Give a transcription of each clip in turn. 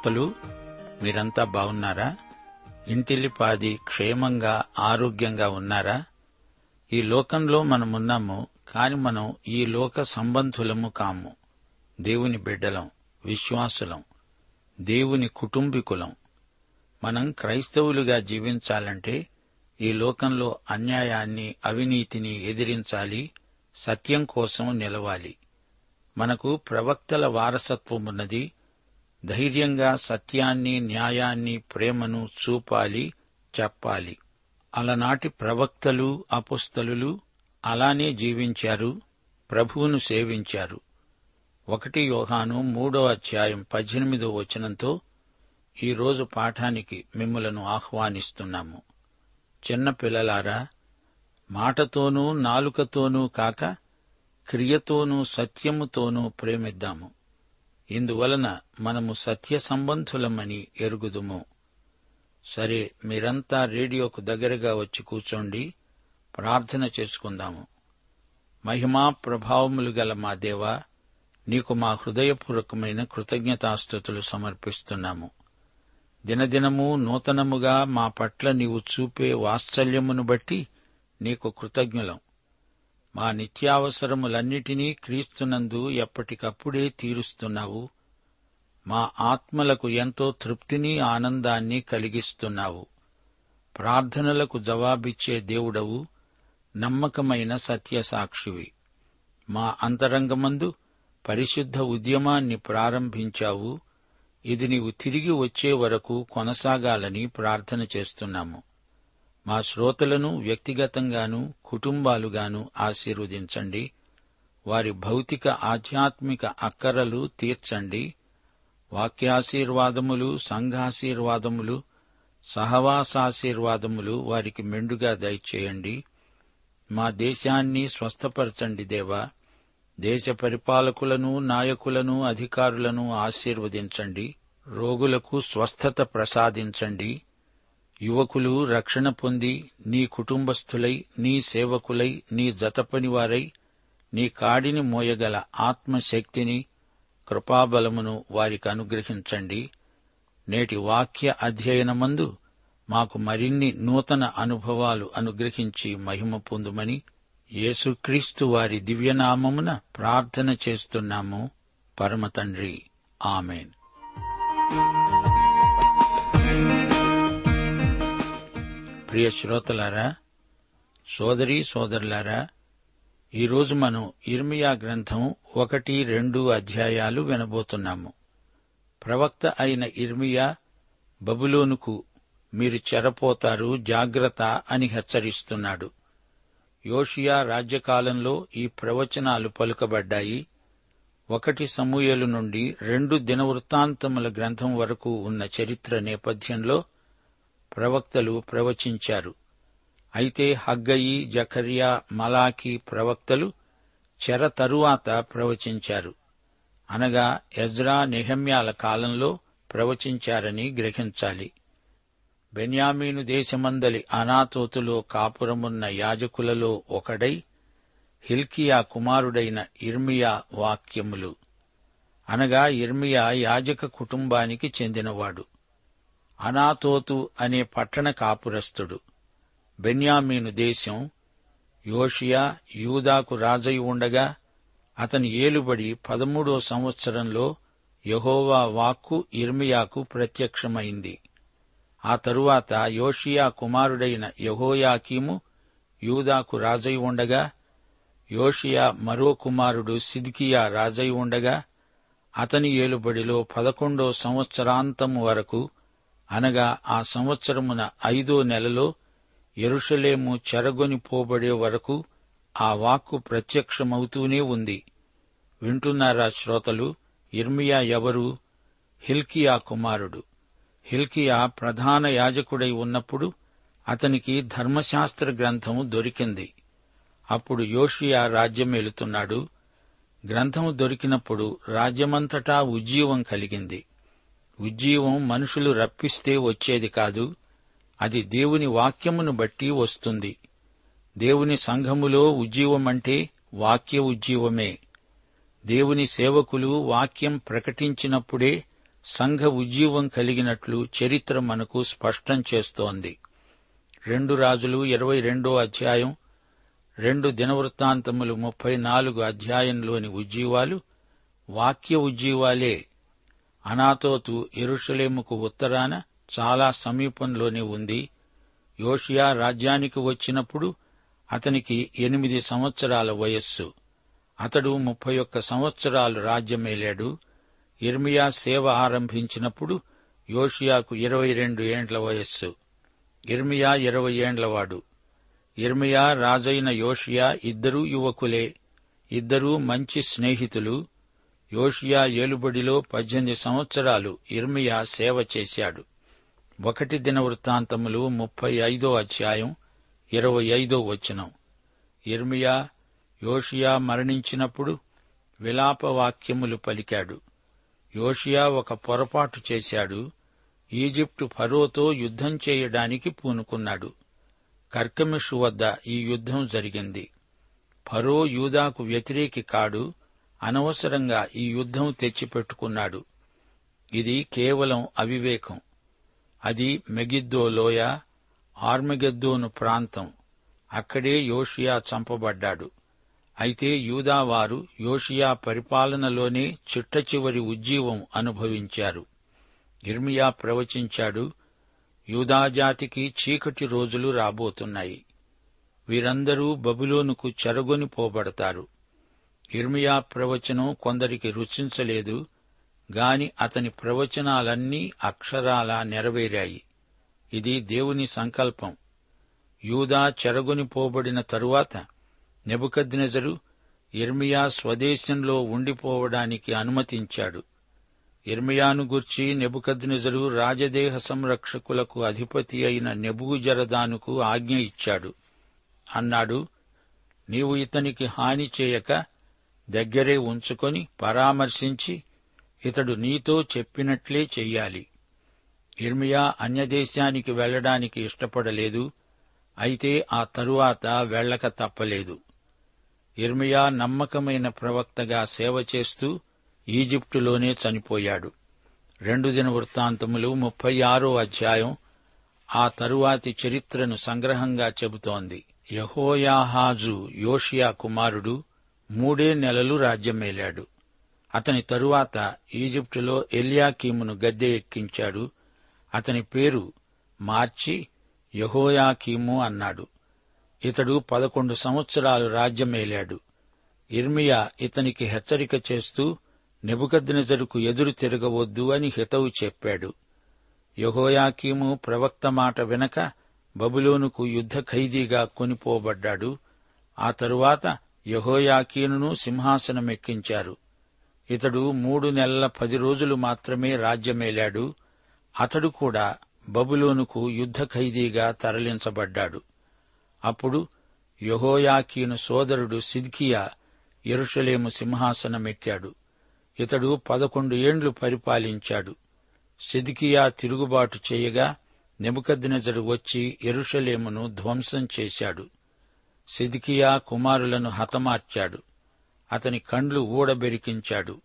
శ్రోతలు మీరంతా బాగున్నారా? ఇంటిల్లిపాది క్షేమంగా ఆరోగ్యంగా ఉన్నారా? ఈ లోకంలో మనమున్నాము కాని మనం ఈ లోక సంబంధులము కాము. దేవుని బిడ్డలం విశ్వాసులం దేవుని కుటుంబీకులం. మనం క్రైస్తవులుగా జీవించాలంటే ఈ లోకంలో అన్యాయాన్ని అవినీతిని ఎదిరించాలి సత్యం కోసం నిలవాలి. మనకు ప్రవక్తల వారసత్వమున్నది ధైర్యంగా సత్యాన్ని న్యాయాన్ని ప్రేమను చూపాలి చెప్పాలి. అలనాటి ప్రవక్తలు అపుస్తలు అలానే జీవించారు ప్రభువును సేవించారు. ఒకటి యోహాను మూడో అధ్యాయం పద్దెనిమిదో వచనంతో ఈరోజు పాఠానికి మిమ్మలను ఆహ్వానిస్తున్నాము. చిన్న పిల్లలారా మాటతోనూ నాలుకతోనూ కాక క్రియతోనూ సత్యముతోనూ ప్రేమిద్దాము. ఇందువలన మనము సత్య సంబంధులమని ఎరుగుదుము. సరే మీరంతా రేడియోకు దగ్గరగా వచ్చి కూర్చోండి ప్రార్థన చేసుకుందాము. మహిమా ప్రభావములు గల మా దేవా నీకు మా హృదయపూర్వకమైన కృతజ్ఞతాస్థుతులు సమర్పిస్తున్నాము. దినదినము నూతనముగా మా పట్ల నీవు చూపే వాత్సల్యమును బట్టి నీకు కృతజ్ఞులం. మా నిత్యావసరములన్నిటినీ క్రీస్తునందు ఎప్పటికప్పుడే తీరుస్తున్నావు. మా ఆత్మలకు ఎంతో తృప్తిని ఆనందాన్ని కలిగిస్తున్నావు. ప్రార్థనలకు జవాబిచ్చే దేవుడవు నమ్మకమైన సత్యసాక్షివి. మా అంతరంగమందు పరిశుద్ధ ఉద్యమాన్ని ప్రారంభించావు. ఇది నీవు తిరిగి వచ్చే వరకు కొనసాగాలని ప్రార్థన చేస్తున్నాము. మా శ్రోతలను వ్యక్తిగతంగాను కుటుంబాలుగాను ఆశీర్వదించండి. వారి భౌతిక ఆధ్యాత్మిక అక్కరలు తీర్చండి. వాక్యాశీర్వాదములు సంఘాశీర్వాదములు సహవాసాశీర్వాదములు వారికి మెండుగా దయచేయండి. మా దేశాన్ని స్వస్థపరచండి దేవా. దేశ పరిపాలకులను నాయకులను అధికారులను ఆశీర్వదించండి. రోగులకు స్వస్థత ప్రసాదించండి. యువకులు రక్షణ పొంది నీ కుటుంబస్థులై నీ సేవకులై నీ జతపనివారై నీ కాడిని మోయగల ఆత్మశక్తిని కృపాబలమును వారికి అనుగ్రహించండి. నేటి వాక్య అధ్యయనమందు మాకు మరిన్ని నూతన అనుభవాలు అనుగ్రహించి మహిమ పొందుమని యేసుక్రీస్తు వారి దివ్యనామమున ప్రార్థన చేస్తున్నాము. పరమతండ్రి ఆమెన్. ప్రియ శ్రోతలారా సోదరి సోదరులారా ఈరోజు మనం ఇర్మియా గ్రంథం ఒకటి రెండు అధ్యాయాలు వినబోతున్నాము. ప్రవక్త అయిన ఇర్మియా బబులోనుకు మీరు చెరపోతారు జాగ్రత్త అని హెచ్చరిస్తున్నాడు. యోషియా రాజ్యకాలంలో ఈ ప్రవచనాలు పలుకబడ్డాయి. ఒకటి సమూయలు నుండి రెండు దినవృత్తాంతముల గ్రంథం వరకు ఉన్న చరిత్ర నేపథ్యంలో ప్రవక్తలు ప్రవచించారు. అయితే హగ్గయి జఖరియా మలాఖీ ప్రవక్తలు చెర తరువాత ప్రవచించారు. అనగా ఎజ్రా నిహమ్యాల కాలంలో ప్రవచించారని గ్రహించాలి. బెన్యామీను దేశమందలి అనాతోతులో కాపురమున్న యాజకులలో ఒకడై హిల్కియా కుమారుడైన ఇర్మియా వాక్యములు. అనగా ఇర్మియా యాజక కుటుంబానికి చెందినవాడు. అనాతోతు అనే పట్టణ కాపురస్తుడు. బెన్యామీను దేశం యోషియా యూదాకు రాజై ఉండగా అతని ఏలుబడి పదమూడో సంవత్సరంలో యహోవా వాక్కు ఇర్మియాకు ప్రత్యక్షమైంది. ఆ తరువాత యోషియా కుమారుడైన యహోయాకీము యూదాకు రాజై ఉండగా యోషియా మరో కుమారుడు సిద్కియా రాజై ఉండగా అతని ఏలుబడిలో పదకొండో సంవత్సరాంతము వరకు అనగా ఆ సంవత్సరమున ఐదో నెలలో ఎరుషలేము చెరగొని పోబడే వరకు ఆ వాక్కు ప్రత్యక్షమవుతూనే ఉంది. వింటున్నారా శ్రోతలు? ఇర్మియా ఎవరు? హిల్కియా కుమారుడు. హిల్కియా ప్రధాన యాజకుడై ఉన్నప్పుడు అతనికి ధర్మశాస్త్ర గ్రంథము దొరికింది. అప్పుడు యోషియా రాజ్యమేలుతున్నాడు గ్రంథము దొరికినప్పుడు రాజ్యమంతటా ఉజ్జీవం కలిగింది. ఉజ్జీవం మనుషులు రప్పిస్తే వచ్చేది కాదు అది దేవుని వాక్యమును బట్టి వస్తుంది. దేవుని సంఘములో ఉజ్జీవమంటే వాక్య ఉజ్జీవమే. దేవుని సేవకులు వాక్యం ప్రకటించినప్పుడే సంఘ ఉజ్జీవం కలిగినట్లు చరిత్ర మనకు స్పష్టం చేస్తోంది. రెండు రాజులు ఇరవై రెండో అధ్యాయం రెండు దినవృత్తాంతములు ముప్పై నాలుగు అధ్యాయంలోని ఉజ్జీవాలు వాక్య ఉజ్జీవాలే. అనాతోతు ఎరుషలేముకు ఉత్తరాన చాలా సమీపంలోనే ఉంది. యోషియా రాజ్యానికి వచ్చినప్పుడు అతనికి ఎనిమిది సంవత్సరాల వయస్సు. అతడు ముప్పై ఒక్క సంవత్సరాలు రాజ్యమేలాడు. ఇర్మియా సేవ ఆరంభించినప్పుడు యోషియాకు ఇరవై రెండు ఏండ్ల వయస్సు. ఇర్మియా ఇరవై ఏండ్లవాడు. ఇర్మియా రాజైన యోషియా ఇద్దరూ యువకులే. ఇద్దరూ మంచి స్నేహితులు. యోషియా ఏలుబడిలో పద్దెనిమిది సంవత్సరాలు ఇర్మియా సేవ చేశాడు. ఒకటి దిన వృత్తాంతములు ముప్పై ఐదో అధ్యాయం ఇరవై ఐదో వచనం. ఇర్మియా యోషియా మరణించినప్పుడు విలాపవాక్యములు పలికాడు. యోషియా ఒక పొరపాటు చేశాడు. ఈజిప్టు ఫరోతో యుద్ధం చేయడానికి పూనుకున్నాడు. కర్కమిషు వద్ద ఈ యుద్ధం జరిగింది. ఫరో యూదాకు వ్యతిరేకి కాడు. అనవసరంగా ఈ యుద్ధం తెచ్చిపెట్టుకున్నాడు. ఇది కేవలం అవివేకం. అది మెగిద్దో లోయ ఆర్మగెద్దోను ప్రాంతం. అక్కడే యోషియా చంపబడ్డాడు. అయితే యూదావారు యోషియా పరిపాలనలోనే చిట్ట చివరి ఉజ్జీవం అనుభవించారు. ఇర్మియా ప్రవచించాడు యూదాజాతికి చీకటి రోజులు రాబోతున్నాయి. వీరందరూ బబులోనుకు చెరగొని పోబడతారు. ఇర్మియా ప్రవచనం కొందరికి రుచించలేదు గాని అతని ప్రవచనాలన్నీ అక్షరాలా నెరవేరాయి. ఇది దేవుని సంకల్పం. యూదా చెరగొని పోబడిన తరువాత నెబుకద్నెజరు ఇర్మియా స్వదేశంలో ఉండిపోవడానికి అనుమతించాడు. ఇర్మియాను గూర్చి నెబుకద్నెజరు రాజదేహ సంరక్షకులకు అధిపతి అయిన నెబుగుజరదానుకు ఆజ్ఞ ఇచ్చాడు. అన్నాడు నీవు ఇతనికి హాని చేయక దగ్గరే ఉంచుకొని పరామర్శించి ఇతడు నీతో చెప్పినట్లే చెయ్యాలి. ఇర్మియా అన్యదేశానికి వెళ్ళడానికి ఇష్టపడలేదు అయితే ఆ తరువాత వెళ్ళక తప్పలేదు. ఇర్మియా నమ్మకమైన ప్రవక్తగా సేవ చేస్తూ ఈజిప్టులోనే చనిపోయాడు. రెండు దిన వృత్తాంతములు ముప్పై ఆరో అధ్యాయం ఆ తరువాతి చరిత్రను సంగ్రహంగా చెబుతోంది. యహోయాహాజు యోషియా కుమారుడు మూడే నెలలు రాజ్యమేలాడు. అతని తరువాత ఈజిప్టులో ఎలియాకీమును గద్దె ఎక్కించాడు. అతని పేరు మార్చి యహోయాకీము అన్నాడు. ఇతడు పదకొండు సంవత్సరాలు రాజ్యమేలాడు. ఇర్మియా ఇతనికి హెచ్చరిక చేస్తూ నెబుకద్నెజరుకు ఎదురు తిరగవద్దు అని హితవు చెప్పాడు. యహోయాకీము ప్రవక్త మాట వెనక బబులోనుకు యుద్ధ ఖైదీగా కొనిపోబడ్డాడు. ఆ తరువాత యహోయాకీనును సింహాసనమెక్కించారు. ఇతడు మూడు నెలల పది రోజులు మాత్రమే రాజ్యమేలాడు. అతడు కూడా బబులోనుకు యుద్ధ ఖైదీగా తరలించబడ్డాడు. అప్పుడు యహోయాకీను సోదరుడు సిద్కియా ఎరుషలేము సింహాసనమెక్కాడు. ఇతడు పదకొండు ఏండ్లు పరిపాలించాడు. సిద్కియా తిరుగుబాటు చేయగా నెబుకద్నెజరు వచ్చి ఎరుషలేమును ధ్వంసం చేశాడు. సిద్కియా కుమారులను హతమార్చాడు. అతని కండ్లు ఊడబెరికించాడు.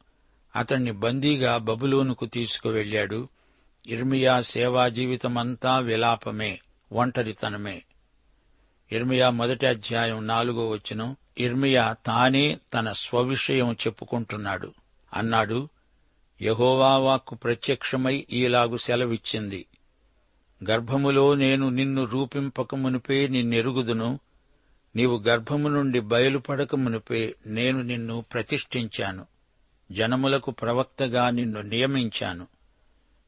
అతణ్ణి బందీగా బబులోనుకు తీసుకువెళ్ళాడు ఇర్మియా సేవా జీవితమంతా విలాపమే ఒంటరితనమే. ఇర్మియా మొదటి అధ్యాయం నాలుగో వచనం ఇర్మియా తానే తన స్వవిషయం చెప్పుకుంటున్నాడు. అన్నాడు యహోవా వాక్కు ప్రత్యక్షమై ఈలాగు సెలవిచ్చింది. గర్భములో నేను నిన్ను రూపింపక మునిపే నిన్నెరుగుదును నీవు గర్భము నుండి బయలుపడకమునిపే నేను నిన్ను ప్రతిష్ఠించాను. జనములకు ప్రవక్తగా నిన్ను నియమించాను.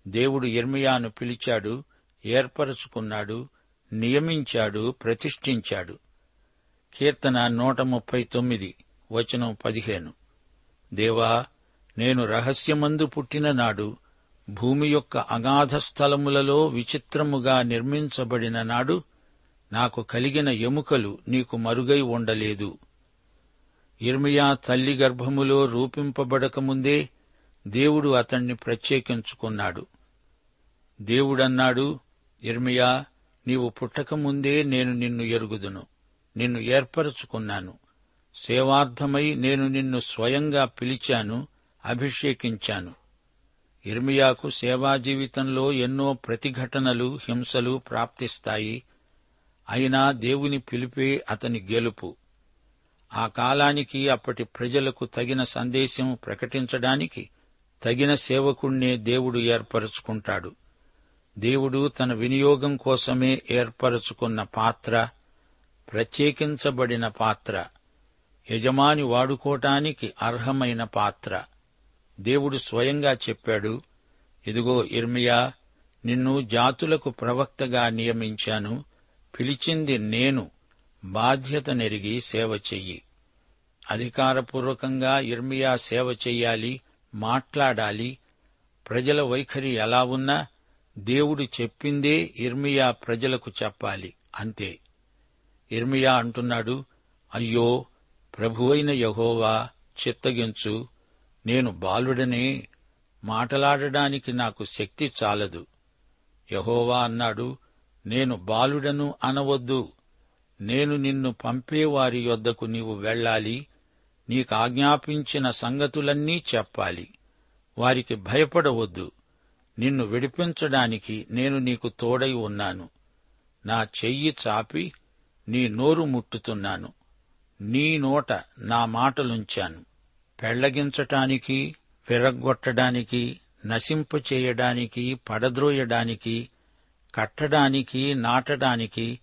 దేవుడు ఇర్మియాను పిలిచాడు ఏర్పరచుకున్నాడు నియమించాడు ప్రతిష్ఠించాడు. కీర్తన నూట ముప్పై తొమ్మిది వచనం పదిహేను. దేవా నేను రహస్యమందు పుట్టిన నాడు భూమి యొక్క అగాధ స్థలములలో విచిత్రముగా నిర్మించబడిన నాడు నాకు కలిగిన ఎముకలు నీకు మరుగై ఉండలేదు. ఇర్మియా తల్లి గర్భములో రూపింపబడకముందే దేవుడు అతణ్ణి ప్రత్యేకించుకున్నాడు. దేవుడన్నాడు ఇర్మియా నీవు పుట్టకముందే నేను నిన్ను ఎరుగుదును. నిన్ను ఏర్పరచుకున్నాను. సేవార్థమై నేను నిన్ను స్వయంగా పిలిచాను అభిషేకించాను. ఇర్మియాకు సేవా జీవితంలో ఎన్నో ప్రతిఘటనలు హింసలు ప్రాప్తిస్తాయి. అయినా దేవుని పిలిపే అతని గెలుపు. ఆ కాలానికి అప్పటి ప్రజలకు తగిన సందేశం ప్రకటించడానికి తగిన సేవకుణ్ణే దేవుడు ఏర్పరచుకుంటాడు. దేవుడు తన వినియోగం కోసమే ఏర్పరచుకున్న పాత్ర ప్రత్యేకించబడిన పాత్ర యజమాని వాడుకోటానికి అర్హమైన పాత్ర. దేవుడు స్వయంగా చెప్పాడు ఇదిగో ఇర్మియా నిన్ను జాతులకు ప్రవక్తగా నియమించాను. పిలిచింది నేను బాధ్యత నెరిగి సేవ చెయ్యి. అధికారపూర్వకంగా ఇర్మియా సేవ చెయ్యాలి మాట్లాడాలి. ప్రజల వైఖరి ఎలా ఉన్నా దేవుడు చెప్పిందే ఇర్మియా ప్రజలకు చెప్పాలి అంతే. ఇర్మియా అంటున్నాడు అయ్యో ప్రభువైన యహోవా చిత్తగించు నేను బాలుడనే మాటలాడడానికి నాకు శక్తి చాలదు. యహోవా అన్నాడు నేను బాలుడను అనవద్దు. నేను నిన్ను పంపేవారి యొద్దకు నీవు వెళ్ళాలి. నీకాజ్ఞాపించిన సంగతులన్నీ చెప్పాలి. వారికి భయపడవద్దు. నిన్ను విడిపించడానికి నేను నీకు తోడై ఉన్నాను. నా చెయ్యి చాపి నీ నోరు ముట్టుతున్నాను. నీ నోట నా మాటలుంచాను. పెళ్ళగించటానికి విరగ్గొట్టడానికి నశింపచేయడానికి పడద్రోయడానికి కట్టడానికి నాటడానికి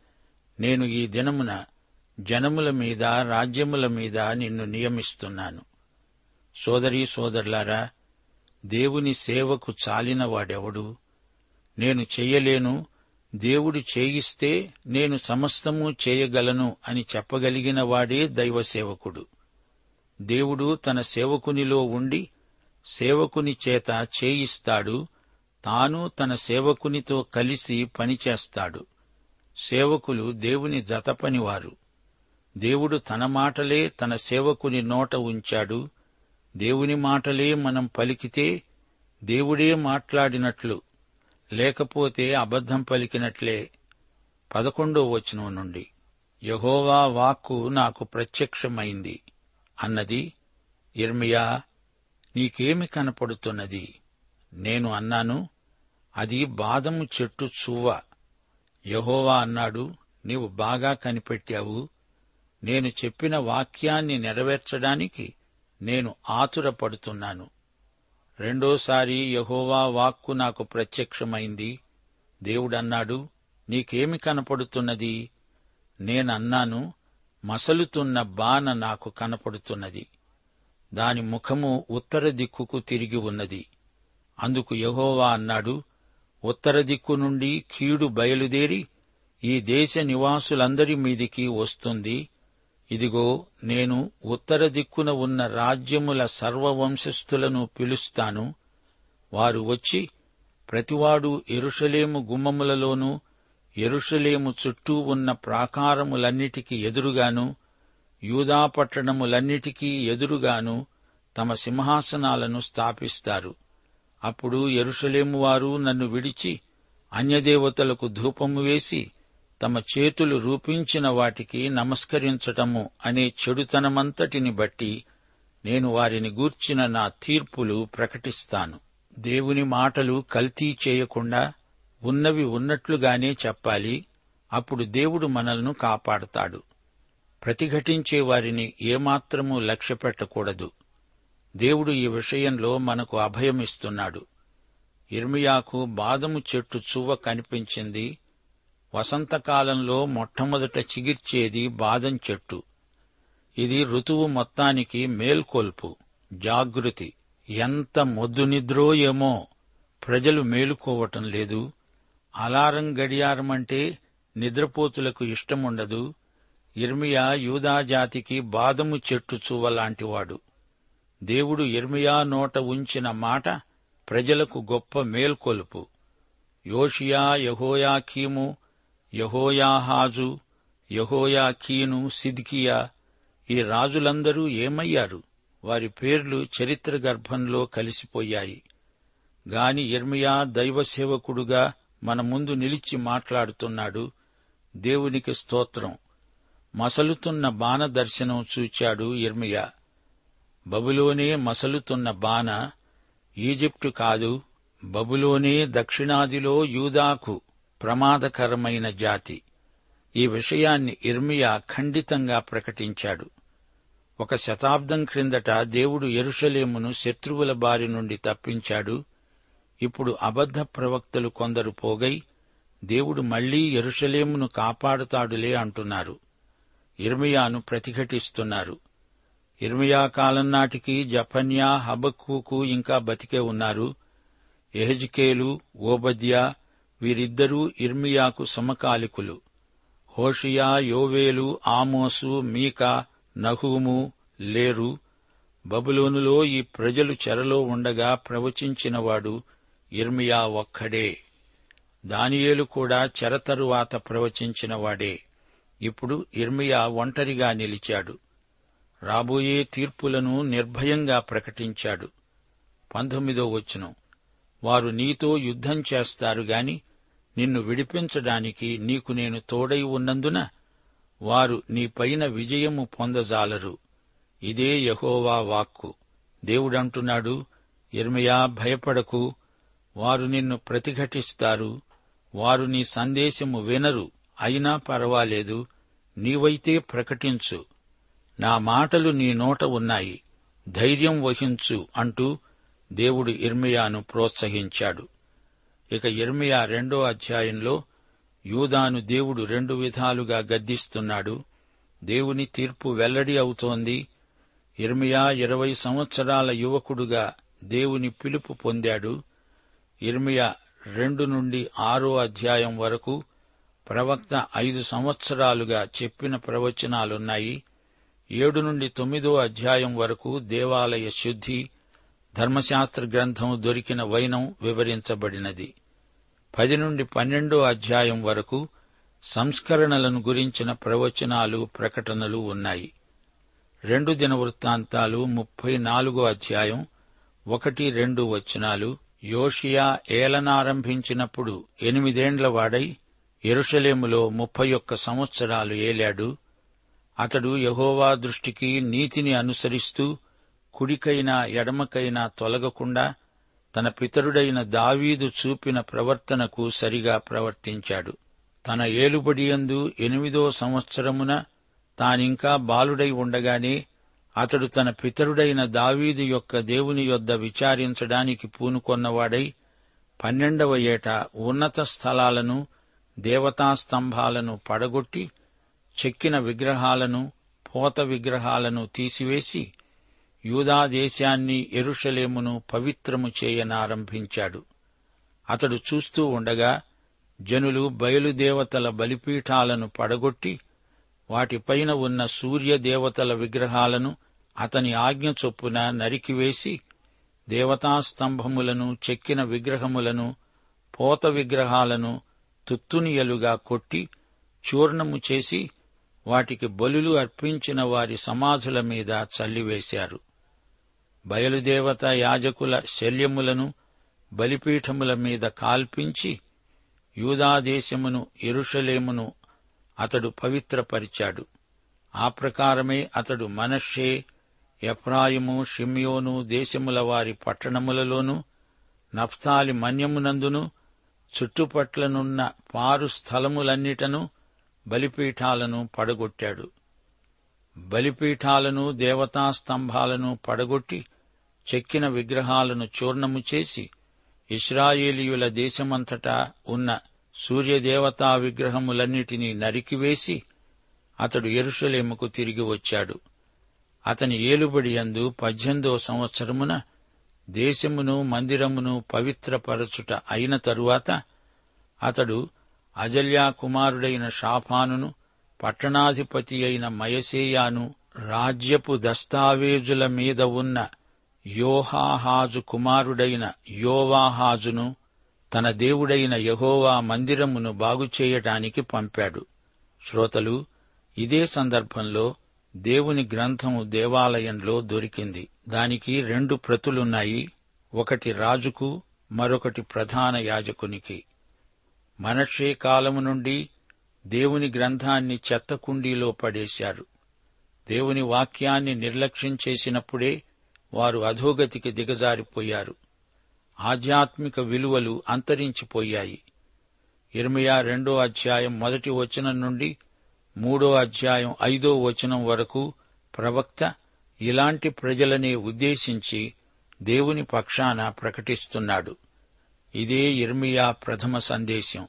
నేను ఈ దినమున జనముల మీద రాజ్యముల మీద నిన్ను నియమిస్తున్నాను. సోదరీ సోదరులారా దేవుని సేవకు చాలిన వాడెవడు నేను చెయ్యలేను దేవుడు చేయిస్తే నేను సమస్తము చేయగలను అని చెప్పగలిగిన వాడే దైవ సేవకుడు దేవుడు తన సేవకునిలో ఉండి సేవకుని చేత చేయిస్తాడు తాను తన సేవకునితో కలిసి పనిచేస్తాడు. సేవకులు దేవుని జతపనివారు. దేవుడు తన మాటలే తన సేవకుని నోట ఉంచాడు. దేవుని మాటలే మనం పలికితే దేవుడే మాట్లాడినట్లు లేకపోతే అబద్ధం పలికినట్లే. పదకొండో వచనం నుండి యహోవా వాక్కు నాకు ప్రత్యక్షమైంది అన్నది ఇర్మియా నీకేమి కనపడుతున్నది? నేను అన్నాను అది బాదము చెట్టు చువ్వ. యహోవా అన్నాడు నీవు బాగా కనిపెట్టావు. నేను చెప్పిన వాక్యాన్ని నెరవేర్చడానికి నేను ఆతురపడుతున్నాను. రెండోసారి యహోవా వాక్కు నాకు ప్రత్యక్షమైంది. దేవుడన్నాడు నీకేమి కనపడుతున్నది? నేనన్నాను మసలుతున్న బాన నాకు కనపడుతున్నది. దాని ముఖము ఉత్తర దిక్కుకు తిరిగి ఉన్నది. అందుకు యహోవా అన్నాడు ఉత్తర దిక్కు నుండి కీడు బయలుదేరి ఈ దేశ నివాసులందరి మీదికి వస్తుంది. ఇదిగో నేను ఉత్తర దిక్కున ఉన్న రాజ్యముల సర్వవంశస్థులను పిలుస్తాను. వారు వచ్చి ప్రతివాడు ఎరుషలేము గుమ్మములలోనూ ఎరుషలేము చుట్టూ ఉన్న ప్రాకారములన్నిటికీ ఎదురుగాను యూదా పట్టణములన్నిటికీ ఎదురుగాను తమ సింహాసనాలను స్థాపిస్తారు. అప్పుడు ఎరుషలేము వారు నన్ను విడిచి అన్యదేవతలకు ధూపము వేసి తమ చేతులు రూపించిన వాటికి నమస్కరించటము అనే చెడుతనమంతటిని బట్టి నేను వారిని గూర్చిన నా తీర్పులు ప్రకటిస్తాను. దేవుని మాటలు కల్తీ చేయకుండా ఉన్నవి ఉన్నట్లుగానే చెప్పాలి. అప్పుడు దేవుడు మనల్ని కాపాడతాడు. ప్రతిఘటించే వారిని ఏమాత్రమూ లక్ష్యపెట్టకూడదు. దేవుడు ఈ విషయంలో మనకు అభయమిస్తున్నాడు. ఇర్మియాకు బాదము చెట్టు చువ్వ కనిపించింది. వసంతకాలంలో మొట్టమొదట చిగిర్చేది బాదం చెట్టు. ఇది ఋతువు మొత్తానికి మేల్కొల్పు జాగృతి. ఎంత మొద్దు నిద్రో ఏమో ప్రజలు మేలుకోవటం లేదు. అలారం గడియారమంటే నిద్రపోతులకు ఇష్టముండదు. ఇర్మియా యూదాజాతికి బాదము చెట్టు చువ్వలాంటివాడు దేవుడు ఇర్మియా నోట ఉంచిన మాట ప్రజలకు గొప్ప మేల్కొలుపు. యోషియా యహోయాకీము యహోయాహాజు యహోయాకీను సిద్కియా ఈ రాజులందరూ ఏమయ్యారు? వారి పేర్లు చరిత్ర గర్భంలో కలిసిపోయాయి. గాని ఇర్మియా దైవసేవకుడుగా మన ముందు నిలిచి మాట్లాడుతున్నాడు. దేవునికి స్తోత్రం. మసలుతున్న బాణ దర్శనం చూచాడు ఇర్మియా బబులోనే మసలుతున్న బాణ ఈజిప్టు కాదు బబులోనే దక్షిణాదిలో యూదాకు ప్రమాదకరమైన జాతి. ఈ విషయాన్ని ఇర్మియా ఖండితంగా ప్రకటించాడు. ఒక శతాబ్దం క్రిందట దేవుడు ఎరుషలేమును శత్రువుల బారి నుండి తప్పించాడు. ఇప్పుడు అబద్ధ ప్రవక్తలు కొందరు పోగై దేవుడు మళ్ళీ ఎరుషలేమును కాపాడుతాడులే అంటున్నారు. ఇర్మియాను ప్రతిఘటిస్తున్నారు. ఇర్మియా కాలం నాటికి జఫన్యా హబక్కుకు ఇంకా బతికే ఉన్నారు. ఎహజ్కేలు ఓబద్యా వీరిద్దరూ ఇర్మియాకు సమకాలికులు. హోషియా యోవేలు ఆమోసు మీకా నహూము లేరు. బబులోనులో ఈ ప్రజలు చెరలో ఉండగా ప్రవచించినవాడు ఇర్మియా ఒక్కడే. దానియేలు కూడా చెర తరువాత ప్రవచించినవాడే. ఇప్పుడు ఇర్మియా ఒంటరిగా నిలిచాడు. రాబోయే తీర్పులను నిర్భయంగా ప్రకటించాడు. పంతొమ్మిదో వచనం. వారు నీతో యుద్ధం చేస్తారు గాని నిన్ను విడిపించడానికి నీకు నేను తోడై ఉన్నందున వారు నీపైన విజయము పొందజాలరు. ఇదే యహోవా వాక్కు. దేవుడంటున్నాడు ఇర్మయా భయపడకు. వారు నిన్ను ప్రతిఘటిస్తారు. వారు నీ సందేశము వినరు. అయినా పర్వాలేదు. నీవైతే ప్రకటించు. నా మాటలు నీ నోట ఉన్నాయి. ధైర్యం వహించు అంటూ దేవుడు ఇర్మియాను ప్రోత్సహించాడు. ఇక ఇర్మియా రెండో అధ్యాయంలో యూదాను దేవుడు రెండు విధాలుగా గద్దిస్తున్నాడు. దేవుని తీర్పు వెల్లడి అవుతోంది. ఇర్మియా ఇరవై సంవత్సరాల యువకుడుగా దేవుని పిలుపు పొందాడు. ఇర్మియా రెండు నుండి ఆరో అధ్యాయం వరకు ప్రవక్త ఐదు సంవత్సరాలుగా చెప్పిన ప్రవచనాలున్నాయి. ఏడు నుండి తొమ్మిదో అధ్యాయం వరకు దేవాలయ శుద్ధి ధర్మశాస్త్ర గ్రంథం దొరికిన వైనం వివరించబడినది. పది నుండి పన్నెండో అధ్యాయం వరకు సంస్కరణలను గురించిన ప్రవచనాలు ప్రకటనలు ఉన్నాయి. రెండు దిన వృత్తాంతాలు ముప్పై నాలుగో అధ్యాయం ఒకటి రెండు వచనాలు యోషియా ఏలనారంభించినప్పుడు ఎనిమిదేండ్ల వాడై ఎరుషలేములో ముప్పై ఒక్క సంవత్సరాలు ఏలాడు అతడు యహోవా దృష్టికి నీతిని అనుసరిస్తూ కుడికైనా ఎడమకైనా తొలగకుండా తన పితరుడైన దావీదు చూపిన ప్రవర్తనకు సరిగా ప్రవర్తించాడు. తన ఏలుబడియందు ఎనిమిదో సంవత్సరమున తానింకా బాలుడై ఉండగానే అతడు తన పితరుడైన దావీదు యొక్క దేవుని యొద్ద విచారించడానికి పూనుకొన్నవాడై పన్నెండవ ఏట ఉన్నత స్థలాలను దేవతా స్తంభాలను పడగొట్టి చెక్కిన విగ్రహాలను పోత విగ్రహాలను తీసివేసి యూదాదేశాన్ని ఎరుషలేమును పవిత్రము చేయనారంభించాడు. అతడు చూస్తూ ఉండగా జనులు బయలుదేవతల బలిపీఠాలను పడగొట్టి వాటిపైన ఉన్న సూర్యదేవతల విగ్రహాలను అతని ఆజ్ఞ చొప్పున నరికివేసి దేవతాస్తంభములను చెక్కిన విగ్రహములను పోత విగ్రహాలను తుత్తునియలుగా కొట్టి చూర్ణము చేసి వాటికి బలులు అర్పించిన వారి సమాధుల మీద చల్లివేశారు. బయలుదేవత యాజకుల శల్యములను బలిపీఠముల మీద కాల్పించి యూదాదేశమును ఎరుషలేమును అతడు పవిత్రపరిచాడు. ఆ ప్రకారమే అతడు మనషే ఎఫ్రాయిము షిమ్యోను దేశముల వారి పట్టణములలోనూ నఫ్తాలి మన్యమునందును చుట్టుపట్లనున్న పారు స్థలములన్నిటను బలిపీఠాలను పడగొట్టాడు. బలిపీఠాలను దేవతాస్తంభాలను పడగొట్టి చెక్కిన విగ్రహాలను చూర్ణము చేసి ఇస్రాయేలీయుల దేశమంతటా ఉన్న సూర్యదేవతా విగ్రహములన్నిటినీ నరికివేసి అతడు ఎరుషలేముకు తిరిగి వచ్చాడు. అతని ఏలుబడి యందు పద్దెనిమిదో సంవత్సరమున దేశమును మందిరమును పవిత్రపరచుట అయిన తరువాత అతడు అజల్యా కుమారుడైన షాఫానును పట్టణాధిపతి అయిన మయసేయాను రాజ్యపు దస్తావేజుల మీద ఉన్న యోహాహాజు కుమారుడైన యోవాహాజును తన దేవుడైన యహోవా మందిరమును బాగుచేయటానికి పంపాడు. శ్రోతలు ఇదే సందర్భంలో దేవుని గ్రంథము దేవాలయంలో దొరికింది. దానికి రెండు ప్రతులున్నాయి. ఒకటి రాజుకు మరొకటి ప్రధాన యాజకునికి. మనషే కాలము నుండి దేవుని గ్రంథాన్ని చెత్తకుండీలో పడేశారు. దేవుని వాక్యాన్ని నిర్లక్ష్యం చేసినప్పుడే వారు అధోగతికి దిగజారిపోయారు. ఆధ్యాత్మిక విలువలు అంతరించిపోయాయి. ఇర్మియా రెండో అధ్యాయం మొదటి వచనం నుండి మూడో అధ్యాయం ఐదో వచనం వరకు ప్రవక్త ఇలాంటి ప్రజలనే ఉద్దేశించి దేవుని పక్షాన ప్రకటిస్తున్నాడు. ఇదే ఇర్మియా ప్రథమ సందేశం.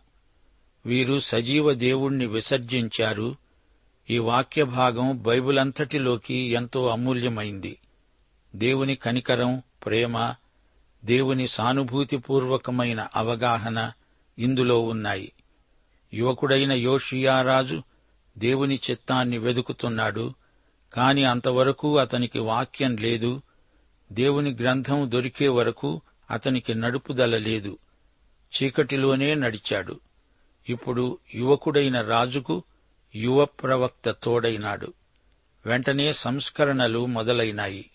వీరు సజీవ దేవుణ్ణి విసర్జించారు. ఈ వాక్య భాగం బైబిలంతటిలోకి ఎంతో అమూల్యమైంది. దేవుని కనికరం ప్రేమ దేవుని సానుభూతిపూర్వకమైన అవగాహన ఇందులో ఉన్నాయి. యువకుడైన యోషియారాజు దేవుని చిత్తాన్ని వెదుకుతున్నాడు కాని అంతవరకు అతనికి వాక్యం లేదు. దేవుని గ్రంథం దొరికే వరకు అతనికి నడుపుదల లేదు. చీకటిలోనే నడిచాడు. ఇప్పుడు యువకుడైన రాజుకు యువ ప్రవక్త తోడైనాడు. వెంటనే సంస్కరణలు మొదలైనాయి.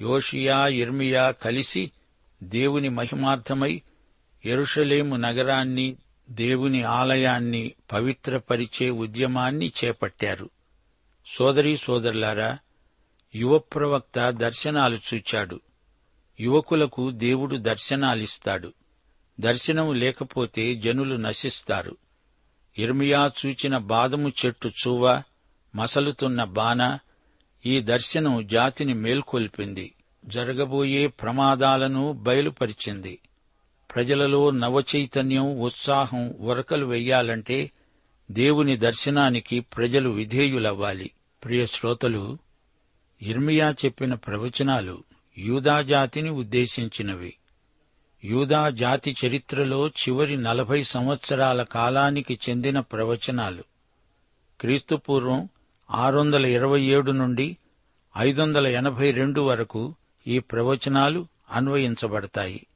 యోషియా ఇర్మియా కలిసి దేవుని మహిమార్థమై ఎరుషలేము నగరాన్ని దేవుని ఆలయాన్ని పవిత్రపరిచే ఉద్యమాన్ని చేపట్టారు. సోదరీ సోదరులారా యువప్రవక్త దర్శనాలు చూచాడు. యువకులకు దేవుడు దర్శనాలిస్తాడు. దర్శనం లేకపోతే జనులు నశిస్తారు. ఇర్మియా చూచిన బాదము చెట్టు చూవ మసలుతున్న బాన ఈ దర్శనం జాతిని మేల్కొల్పింది. జరగబోయే ప్రమాదాలను బయలుపరిచింది. ప్రజలలో నవచైతన్యం ఉత్సాహం ఉరకలు వెయ్యాలంటే దేవుని దర్శనానికి ప్రజలు విధేయులవ్వాలి. ప్రియ శ్రోతలు ఇర్మియా చెప్పిన ప్రవచనాలు యూదాజాతిని ఉద్దేశించినవి. యూదా జాతి చరిత్రలో చివరి నలభై సంవత్సరాల కాలానికి చెందిన ప్రవచనాలు. క్రీస్తుపూర్వం ఆరు వందల ఇరవై ఏడు నుండి ఐదు వందల ఎనభై రెండు వరకు ఈ ప్రవచనాలు అన్వయించబడతాయి.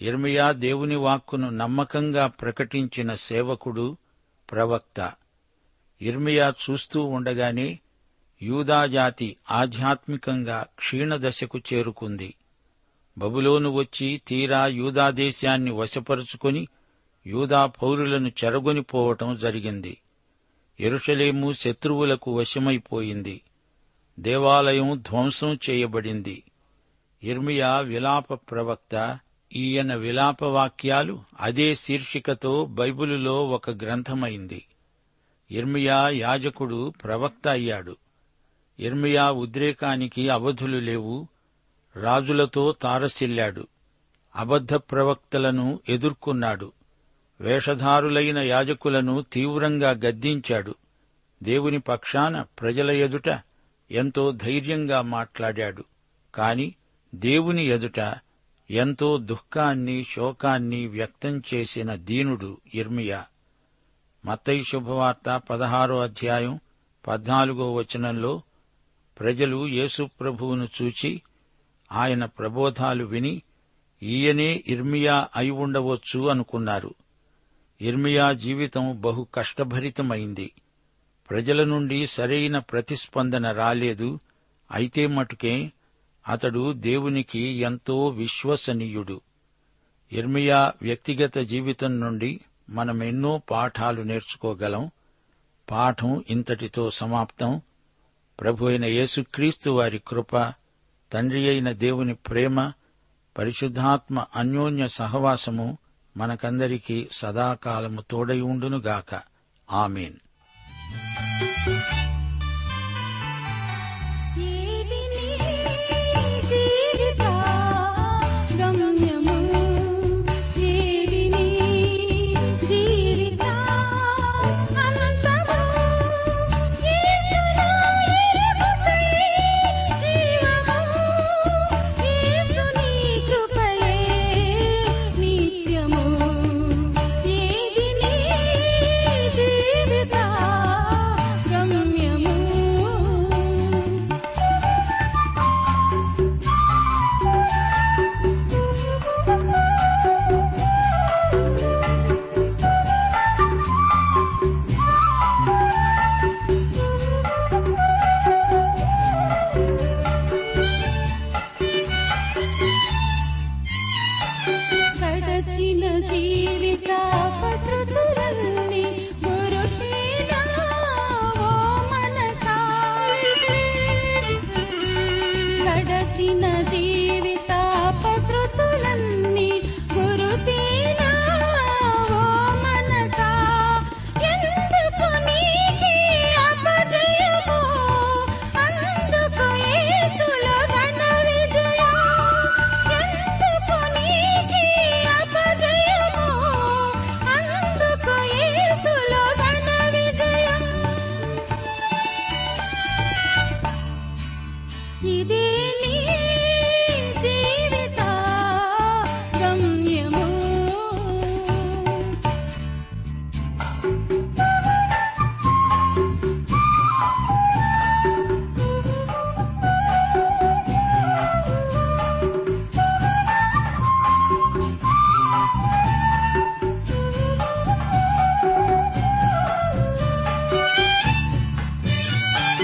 ఇర్మియా దేవుని వాక్కును నమ్మకంగా ప్రకటించిన సేవకుడు ప్రవక్త. ఇర్మియా చూస్తూ ఉండగానే యూదాజాతి ఆధ్యాత్మికంగా క్షీణదశకు చేరుకుంది. బబులోను వచ్చి తీరా యూదాదేశాన్ని వశపరుచుకొని యూదా పౌరులను చెరగొనిపోవటం జరిగింది. ఎరుషలేము శత్రువులకు వశమైపోయింది. దేవాలయం ధ్వంసం చేయబడింది. ఇర్మియా విలాప ప్రవక్త ఈయన విలాప వాక్యాలు అదే శీర్షికతో బైబిలులో ఒక గ్రంథమైంది. ఇర్మియా యాజకుడు ప్రవక్త అయ్యాడు. ఇర్మియా ఉద్రేకానికి అవధులు లేవు. రాజులతో తారసిల్లాడు. అబద్ధ ప్రవక్తలను ఎదుర్కొన్నాడు. వేషధారులైన యాజకులను తీవ్రంగా గద్దించాడు. దేవుని పక్షాన ప్రజల ఎదుట ఎంతో ధైర్యంగా మాట్లాడాడు. కాని దేవుని ఎదుట ఎంతో దుఃఖాన్ని శోకాన్ని వ్యక్తం చేసిన దీనుడు ఇర్మియా మత్తయి శుభవార్త పదహారో అధ్యాయం పద్నాలుగో వచనంలో ప్రజలు యేసుప్రభువును చూచి ఆయన ప్రబోధాలు విని ఈయనే ఇర్మియా అయి ఉండవచ్చు అనుకున్నారు. ఇర్మియా జీవితం బహు కష్టభరితమైంది. ప్రజల నుండి సరైన ప్రతిస్పందన రాలేదు. అయితే మటుకే అతడు దేవునికి ఎంతో విశ్వసనీయుడు. ఇర్మియా వ్యక్తిగత జీవితం నుండి మనమెన్నో పాఠాలు నేర్చుకోగలం. పాఠం ఇంతటితో సమాప్తం. ప్రభు అయిన యేసుక్రీస్తు వారి కృప తండ్రి అయిన దేవుని ప్రేమ పరిశుద్ధాత్మ అన్యోన్య సహవాసము మనకందరికీ సదాకాలము తోడై ఉండునుగాక. ఆమెన్. ఏవిని ಮುತ್ತಿನ ಜೀವಿ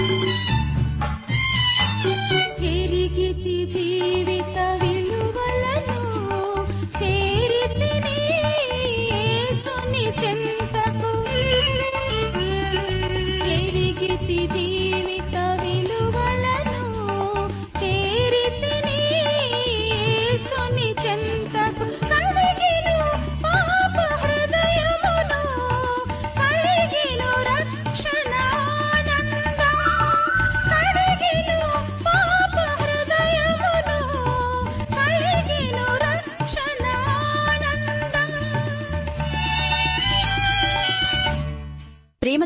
Música